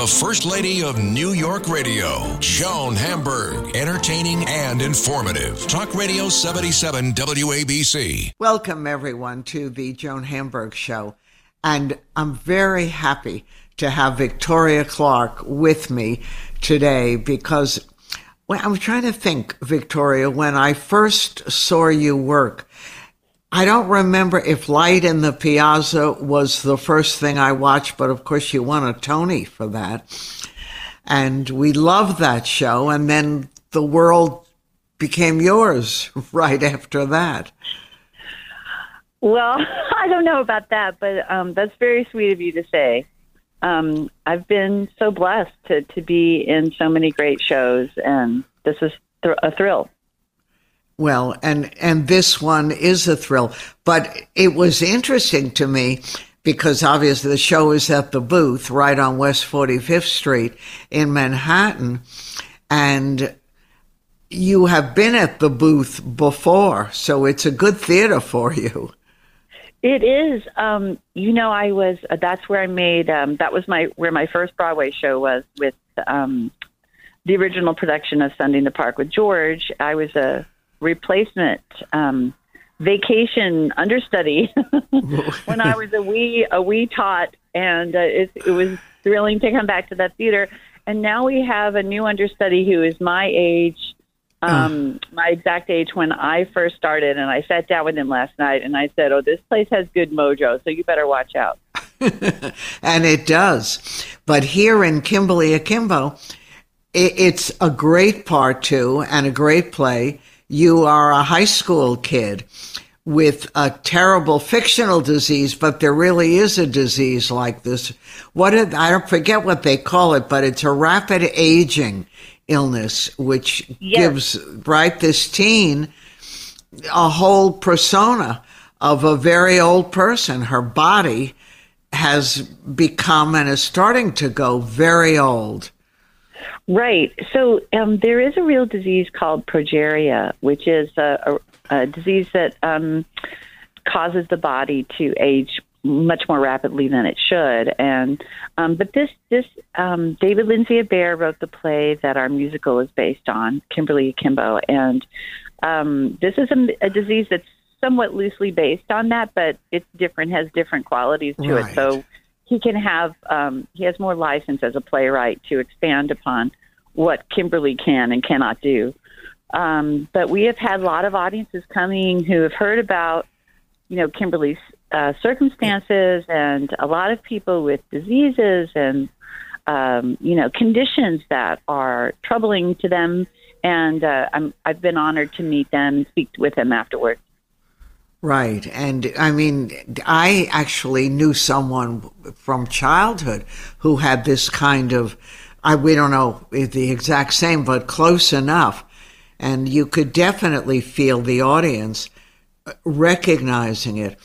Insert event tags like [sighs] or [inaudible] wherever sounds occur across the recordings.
the First Lady of New York Radio, Joan Hamburg. Entertaining and informative. Talk Radio 77 WABC. Welcome, everyone, to the Joan Hamburg Show. And I'm very happy to have Victoria Clark with me today because well, I'm trying to think, Victoria, when I first saw you work, I don't remember if Light in the Piazza was the first thing I watched, but of course you won a Tony for that. And we loved that show. And then the world became yours [laughs] right after that. Well, [laughs] I don't know about that, but um, that's very sweet of you to say. Um, I've been so blessed to, to be in so many great shows, and this is th- a thrill. Well, and and this one is a thrill, but it was interesting to me because obviously the show is at the booth right on West 45th Street in Manhattan and you have been at the booth before, so it's a good theater for you. It is. Um, you know, I was. Uh, that's where I made. Um, that was my where my first Broadway show was with um, the original production of Sunday in the Park with George. I was a replacement um, vacation understudy [laughs] when I was a wee a wee tot, and uh, it, it was thrilling to come back to that theater. And now we have a new understudy who is my age, um, [sighs] my exact age when I first started. And I sat down with him last night, and I said, "Oh, this place has good mojo, so you better watch out." [laughs] and it does. But here in Kimberly Akimbo, it's a great part too, and a great play you are a high school kid with a terrible fictional disease, but there really is a disease like this. What did, I don't forget what they call it, but it's a rapid aging illness, which yes. gives right this teen a whole persona of a very old person. Her body has become and is starting to go very old. Right. So um, there is a real disease called progeria, which is a, a, a disease that um, causes the body to age much more rapidly than it should. And um, but this this um, David Lindsay Abaire wrote the play that our musical is based on, Kimberly Akimbo, and um, this is a, a disease that's somewhat loosely based on that, but it's different, has different qualities to right. it. So he can have um, he has more license as a playwright to expand upon what Kimberly can and cannot do. Um, but we have had a lot of audiences coming who have heard about, you know, Kimberly's uh, circumstances and a lot of people with diseases and, um, you know, conditions that are troubling to them. And uh, I'm, I've been honored to meet them and speak with them afterwards. Right. And I mean, I actually knew someone from childhood who had this kind of, I, we don't know the exact same, but close enough. And you could definitely feel the audience recognizing it.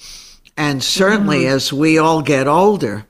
And certainly mm-hmm. as we all get older,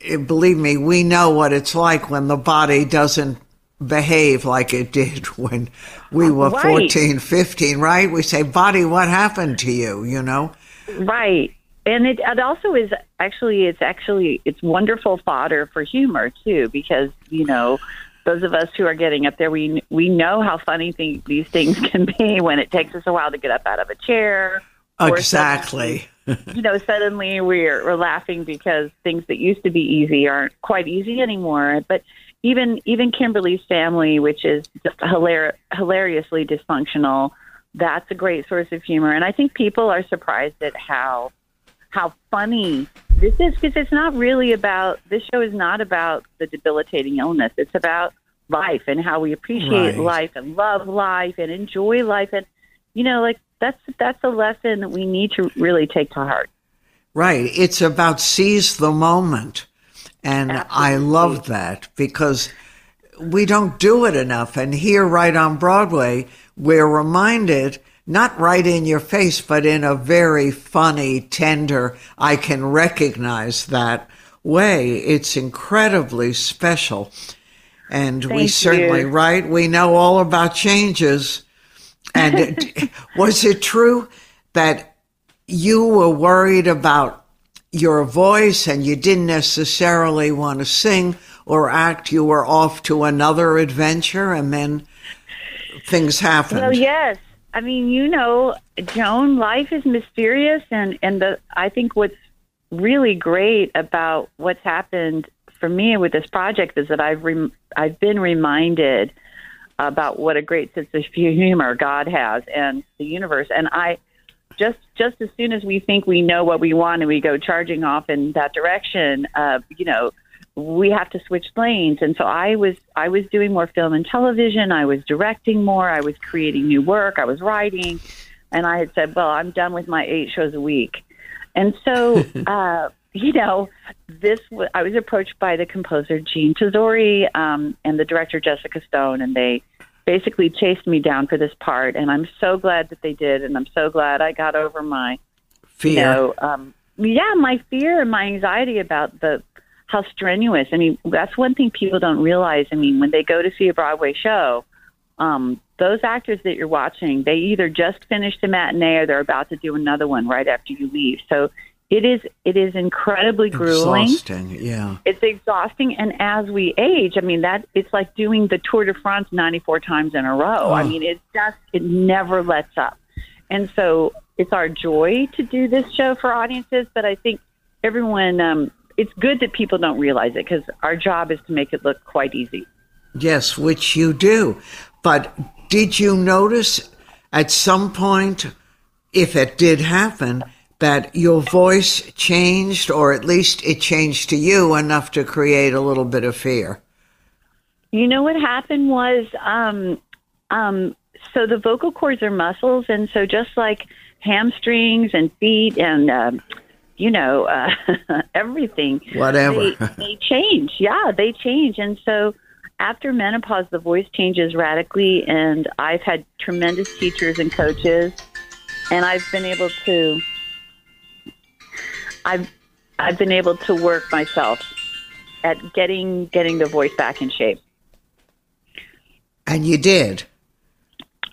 eh, believe me, we know what it's like when the body doesn't behave like it did [laughs] when we uh, were right. 14, 15, right? We say, body, what happened to you, you know? Right. And it, it also is actually, it's actually, it's wonderful fodder for humor too, because, you know, those of us who are getting up there, we, we know how funny th- these things [laughs] can be when it takes us a while to get up out of a chair. Exactly. Suddenly, you know, suddenly we're, we're laughing because things that used to be easy aren't quite easy anymore. But even even Kimberly's family, which is just hilar- hilariously dysfunctional, that's a great source of humor. And I think people are surprised at how how funny this is because it's not really about this show is not about the debilitating illness. It's about life and how we appreciate right. life and love life and enjoy life and you know like that's that's a lesson that we need to really take to heart. Right. It's about seize the moment. And Absolutely. I love that because we don't do it enough. And here, right on Broadway, we're reminded, not right in your face, but in a very funny, tender, I can recognize that way. It's incredibly special. And Thank we certainly, you. right? We know all about changes. And [laughs] it, was it true that you were worried about your voice and you didn't necessarily want to sing or act, you were off to another adventure and then things happened. Well, yes. I mean, you know, Joan, life is mysterious, and and the I think what's really great about what's happened for me with this project is that I've rem- I've been reminded about what a great sense of humor God has and the universe, and I just just as soon as we think we know what we want and we go charging off in that direction, uh, you know, we have to switch lanes. And so I was I was doing more film and television. I was directing more. I was creating new work. I was writing, and I had said, well, I'm done with my eight shows a week. And so, [laughs] uh, you know, this w- I was approached by the composer Jeanine Tesori um, and the director Jessica Stone, and they basically chased me down for this part. And I'm so glad that they did, and I'm so glad I got over my Fear. you know, um, yeah, my fear and my anxiety about the how strenuous. I mean, that's one thing people don't realize. I mean, when they go to see a Broadway show, um, those actors that you're watching, they either just finished a matinee or they're about to do another one right after you leave. So it is it is incredibly grueling. Exhausting, yeah. It's exhausting, and as we age, I mean that it's like doing the Tour de France 94 times in a row. I Oh. mean, it just it never lets up, and so it's our joy to do this show for audiences. But I think everyone, um, it's good that people don't realize it because our job is to make it look quite easy. Yes, which you do. But did you notice at some point, if it did happen, that your voice changed, or at least it changed to you enough to create a little bit of fear? You know what happened was, um, um, so the vocal cords are muscles, and so just like hamstrings and feet and um, you know [laughs] uh, everything, Whatever. they, they change. Yeah, they change, and so after menopause, the voice changes radically. And I've had tremendous teachers and coaches, and I've been able to. I've I've been able to work myself at getting getting the voice back in shape. And you did.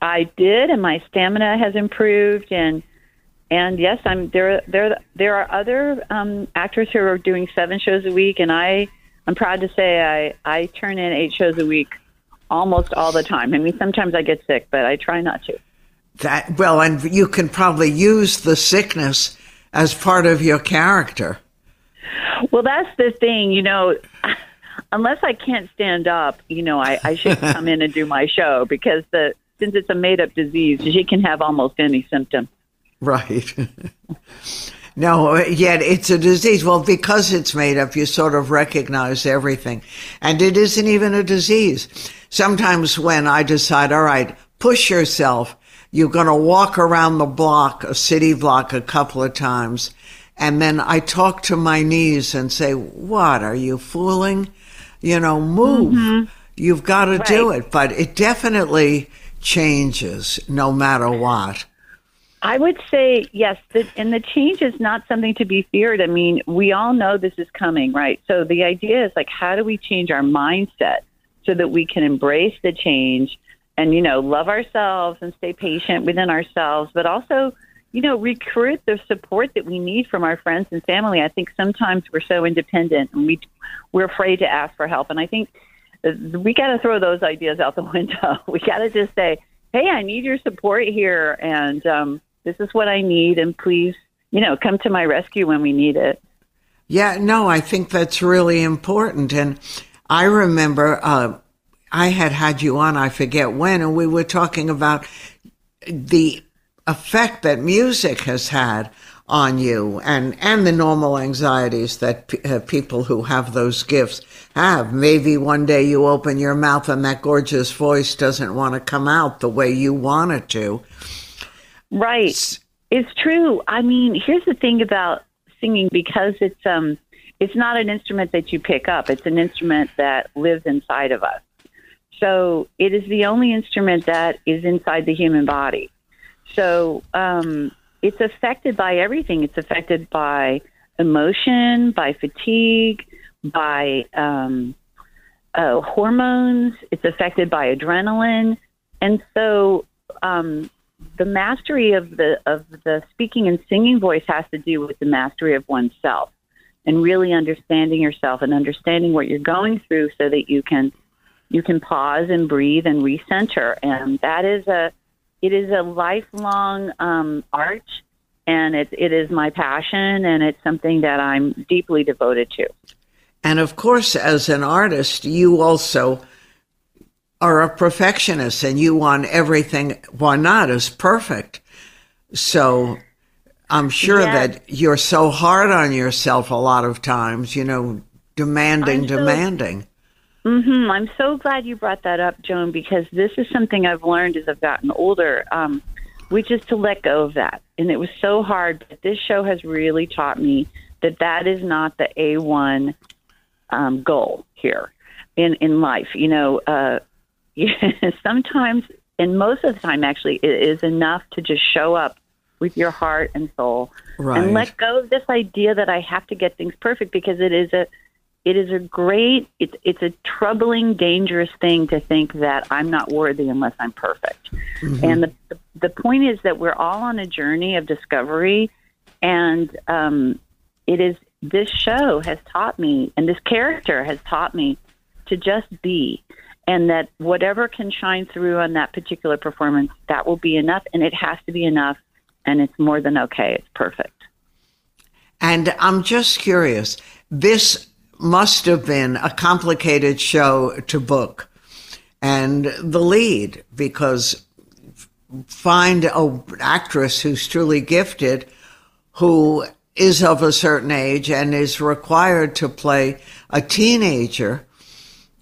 I did, and my stamina has improved, and and yes, I'm there. There there are other um, actors who are doing seven shows a week, and I I'm proud to say I I turn in eight shows a week almost all the time. I mean, sometimes I get sick, but I try not to. That well, and you can probably use the sickness as part of your character. Well, that's the thing, you know. Unless I can't stand up, you know, I, I should [laughs] come in and do my show because the since it's a made up disease, she can have almost any symptom. Right. [laughs] no, yet it's a disease. Well, because it's made up, you sort of recognize everything. And it isn't even a disease. Sometimes when I decide, all right, push yourself, you're going to walk around the block, a city block, a couple of times. And then I talk to my knees and say, what? Are you fooling? You know, move. Mm-hmm. You've got to do it. But it definitely changes no matter what. I would say yes, the, and the change is not something to be feared. I mean, we all know this is coming, right? So the idea is like, how do we change our mindset so that we can embrace the change and you know love ourselves and stay patient within ourselves, but also you know recruit the support that we need from our friends and family. I think sometimes we're so independent and we we're afraid to ask for help, and I think we got to throw those ideas out the [laughs] window. We got to just say, "Hey, I need your support here, and um, this is what I need, and please, you know, come to my rescue when we need it." Yeah, no, I think that's really important. And I remember uh, I had had you on, I forget when, and we were talking about the effect that music has had on you and, and the normal anxieties that p- uh, people who have those gifts have. Maybe one day you open your mouth and that gorgeous voice doesn't want to come out the way you want it to. Right. It's true. I mean, here's the thing about singing because it's um it's not an instrument that you pick up. It's an instrument that lives inside of us. So it is the only instrument that is inside the human body. So um, it's affected by everything. It's affected by emotion, by fatigue, by um, uh, hormones. It's affected by adrenaline, and so um, the mastery of the of the speaking and singing voice has to do with the mastery of oneself and really understanding yourself and understanding what you're going through so that you can you can pause and breathe and recenter. And that is a it is a lifelong um, art and it, it is my passion and it's something that i'm deeply devoted to. And of course as an artist you also are a perfectionist and you want everything why not as perfect. So i'm sure that you're so hard on yourself a lot of times you know demanding so, demanding mm-hmm. i'm so glad you brought that up joan because this is something i've learned as i've gotten older um, which is to let go of that and it was so hard but this show has really taught me that that is not the a1 um, goal here in in life you know uh, [laughs] sometimes, and most of the time, actually, it is enough to just show up with your heart and soul right. and let go of this idea that I have to get things perfect because it is a it is a great it's it's a troubling dangerous thing to think that I'm not worthy unless I'm perfect. Mm-hmm. And the, the, the point is that we're all on a journey of discovery and um it is this show has taught me and this character has taught me to just be and that whatever can shine through on that particular performance, that will be enough, and it has to be enough, and it's more than okay. It's perfect. And I'm just curious. This must have been a complicated show to book, and the lead because find an actress who's truly gifted, who is of a certain age and is required to play a teenager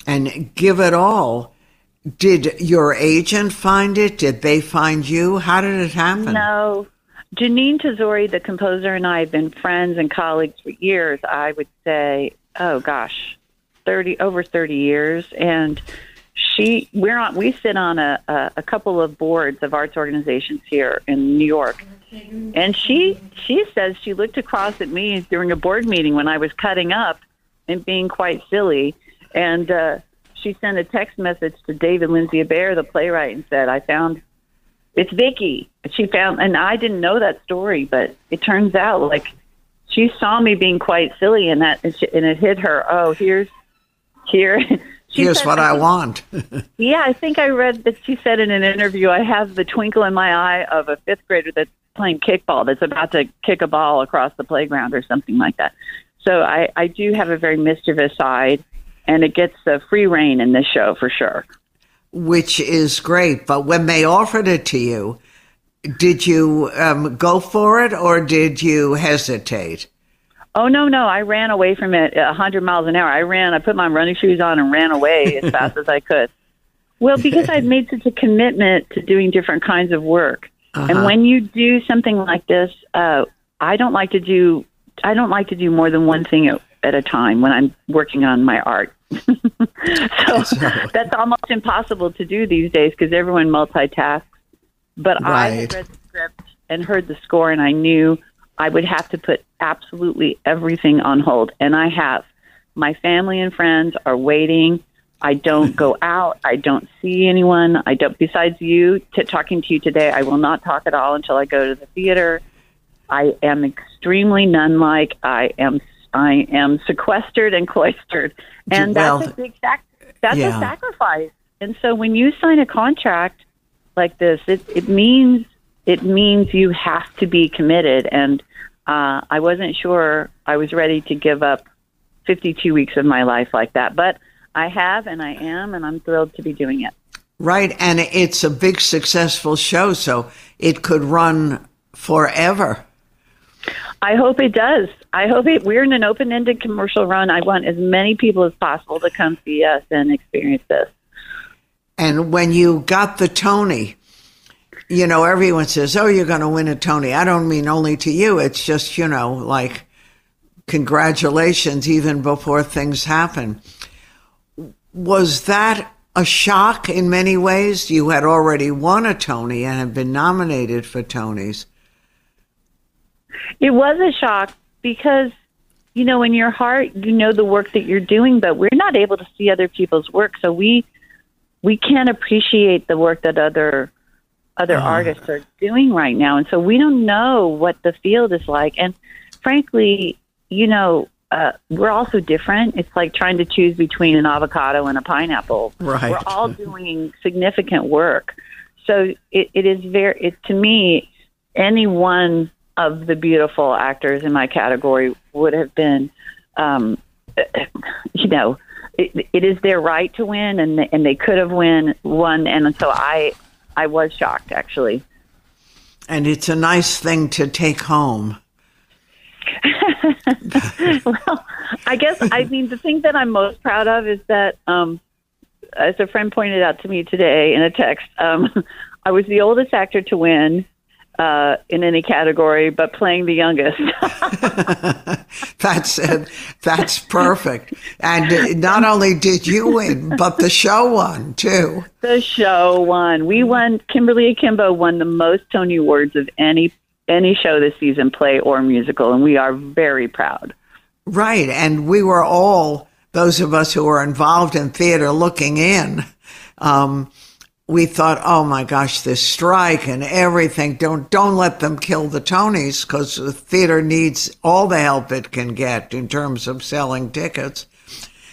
and give it all. Did your agent find it? Did they find you? How did it happen? No. Jeanine Tesori, the composer, and I have been friends and colleagues for years. I would say, oh gosh, thirty over thirty years, and she we're on we sit on a, a, a couple of boards of arts organizations here in New York, and she she says she looked across at me during a board meeting when I was cutting up and being quite silly, and uh, she sent a text message to David Lindsay Abaire, the playwright, and said, "I found it's Vicky." She found, and I didn't know that story, but it turns out like she saw me being quite silly, and that and it hit her. Oh, here's here. [laughs] Here's said, what I want. [laughs] yeah, I think I read that she said in an interview, I have the twinkle in my eye of a fifth grader that's playing kickball that's about to kick a ball across the playground or something like that. So I, I do have a very mischievous side and it gets a free rein in this show for sure. Which is great. But when they offered it to you, did you um, go for it or did you hesitate? Oh no, no! I ran away from it a hundred miles an hour. I ran. I put my running shoes on and ran away as [laughs] fast as I could. Well, because I'd made such a commitment to doing different kinds of work, uh-huh. and when you do something like this, uh, I don't like to do. I don't like to do more than one thing at a time when I'm working on my art. [laughs] [laughs] so that's almost impossible to do these days because everyone multitasks. But right. I had read the script and heard the score, and I knew I would have to put absolutely everything on hold, and I have. My family and friends are waiting. I don't go [laughs] out. I don't see anyone. I don't. Besides you, t- talking to you today, I will not talk at all until I go to the theater. I am extremely nun-like. I am I am sequestered and cloistered, and well, that's a big sac- that's yeah. a sacrifice. And so when you sign a contract like this, it it means it means you have to be committed. And uh, I wasn't sure I was ready to give up 52 weeks of my life like that, but I have, and I am, and I'm thrilled to be doing it. Right, and it's a big successful show, so it could run forever. I hope it does. I hope it. We're in an open-ended commercial run. I want as many people as possible to come see us and experience this. And when you got the Tony, you know, everyone says, "Oh, you're going to win a Tony." I don't mean only to you. It's just you know, like congratulations, even before things happen. Was that a shock in many ways? You had already won a Tony and had been nominated for Tonys. It was a shock because, you know, in your heart, you know the work that you're doing, but we're not able to see other people's work. So we we can't appreciate the work that other other Oh. artists are doing right now, and so we don't know what the field is like. And frankly, you know, uh, we're also different. It's like trying to choose between an avocado and a pineapple. Right. We're all doing significant work, so it, it is very. It, to me, any one of the beautiful actors in my category would have been, um, [laughs] you know, it, it is their right to win, and they, and they could have win won, and so I I was shocked actually. And it's a nice thing to take home. [laughs] well, I guess I mean the thing that I'm most proud of is that, um, as a friend pointed out to me today in a text, um, [laughs] I was the oldest actor to win uh, in any category, but playing the youngest. [laughs] That's it. That's perfect. And uh, not only did you win, but the show won too. the show won. We won. Kimberly Akimbo won the most Tony Awards of any any show this season, play or musical, and we are very proud. Right. And we were all, those of us who were involved in theater looking in, um, we thought, oh my gosh, this strike and everything. Don't, don't let them kill the Tonys because the theater needs all the help it can get in terms of selling tickets.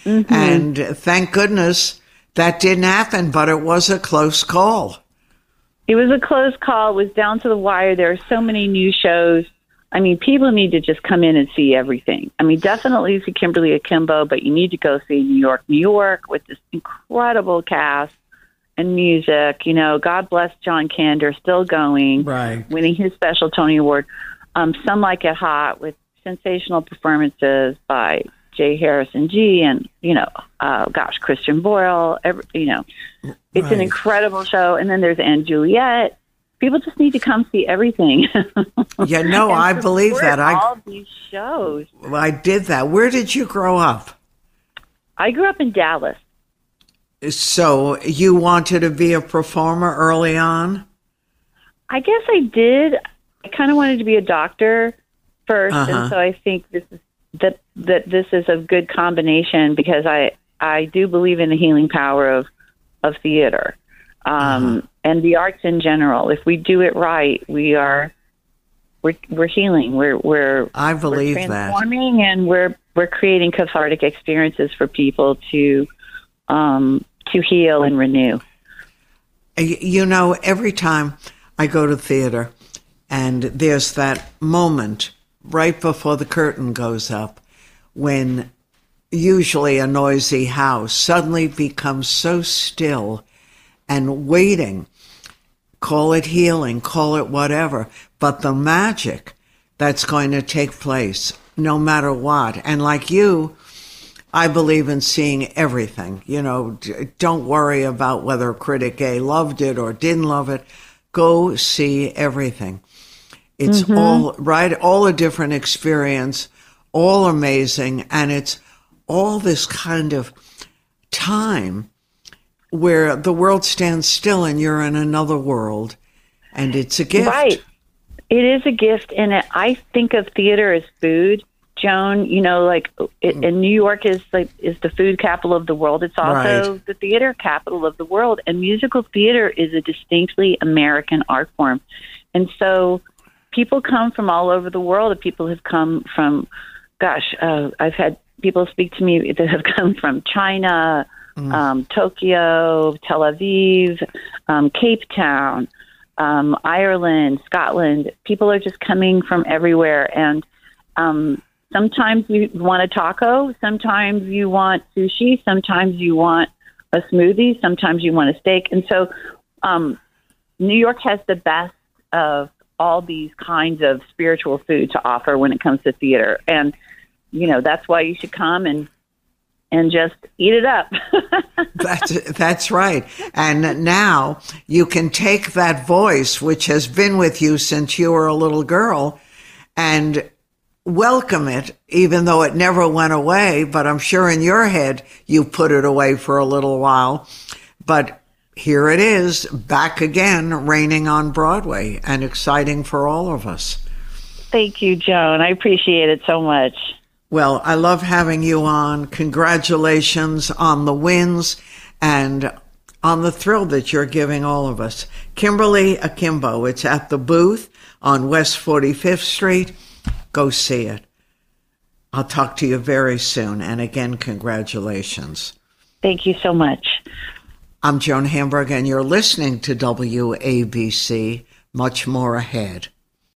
Mm-hmm. And thank goodness that didn't happen, but it was a close call. It was a close call. It was down to the wire. There are so many new shows. I mean, people need to just come in and see everything. I mean, definitely see Kimberly Akimbo, but you need to go see New York, New York with this incredible cast and music. You know, God bless John Kander, still going, Right. winning his special Tony Award. Um, Some Like It Hot with sensational performances by J. Harrison Ghee and, you know, uh, gosh, Christian Borle. Every, you know, it's an incredible show. And then there's & Juliet. People just need to come see everything. Yeah, no, [laughs] I believe that. I, all these shows. I did that. Where did you grow up? I grew up in Dallas. So you wanted to be a performer early on? I guess I did. I kind of wanted to be a doctor 1st Uh-huh. and so I think this is that that this is a good combination because I I do believe in the healing power of of theater um, and the arts in general. If we do it right, we are we're we're healing. We're we're I believe we're that. transforming and we're we're creating cathartic experiences for people to um, to heal and renew. Uh, you know, every time I go to theater and there's that moment right before the curtain goes up when usually a noisy house suddenly becomes so still and waiting. Call it healing, call it whatever, but the magic that's going to take place no matter what. And like you, I believe in seeing everything. You know, don't worry about whether critic A loved it or didn't love it. Go see everything. It's mm-hmm. all right, all a different experience, all amazing, and it's all this kind of time where the world stands still and you're in another world, and it's a gift. Right. It is a gift, and I think of theater as food. Joan, you know, like it, and New York is like is the food capital of the world. It's also Right. the theater capital of the world, and musical theater is a distinctly American art form. And so, people come from all over the world. People have come from, gosh, uh, I've had people speak to me that have [laughs] come from China, um, Tokyo, Tel Aviv, um, Cape Town um, Ireland, Scotland. People are just coming from everywhere, and um, sometimes you want a taco, sometimes you want sushi, sometimes you want a smoothie, sometimes you want a steak, and so um, New York has the best of all these kinds of spiritual food to offer when it comes to theater, and you know that's why you should come and and just eat it up. [laughs] That's that's right. And now you can take that voice, which has been with you since you were a little girl, and welcome it, even though it never went away. But I'm sure in your head you put it away for a little while. But here it is, back again, reigning on Broadway, and exciting for all of us. Thank you, Joan. I appreciate it so much. Well, I love having you on. Congratulations on the wins. And on the thrill that you're giving all of us. Kimberly Akimbo, it's at the booth on West 45th Street. Go see it. I'll talk to you very soon. And again, congratulations. Thank you so much. I'm Joan Hamburg, and you're listening to WABC. Much more ahead.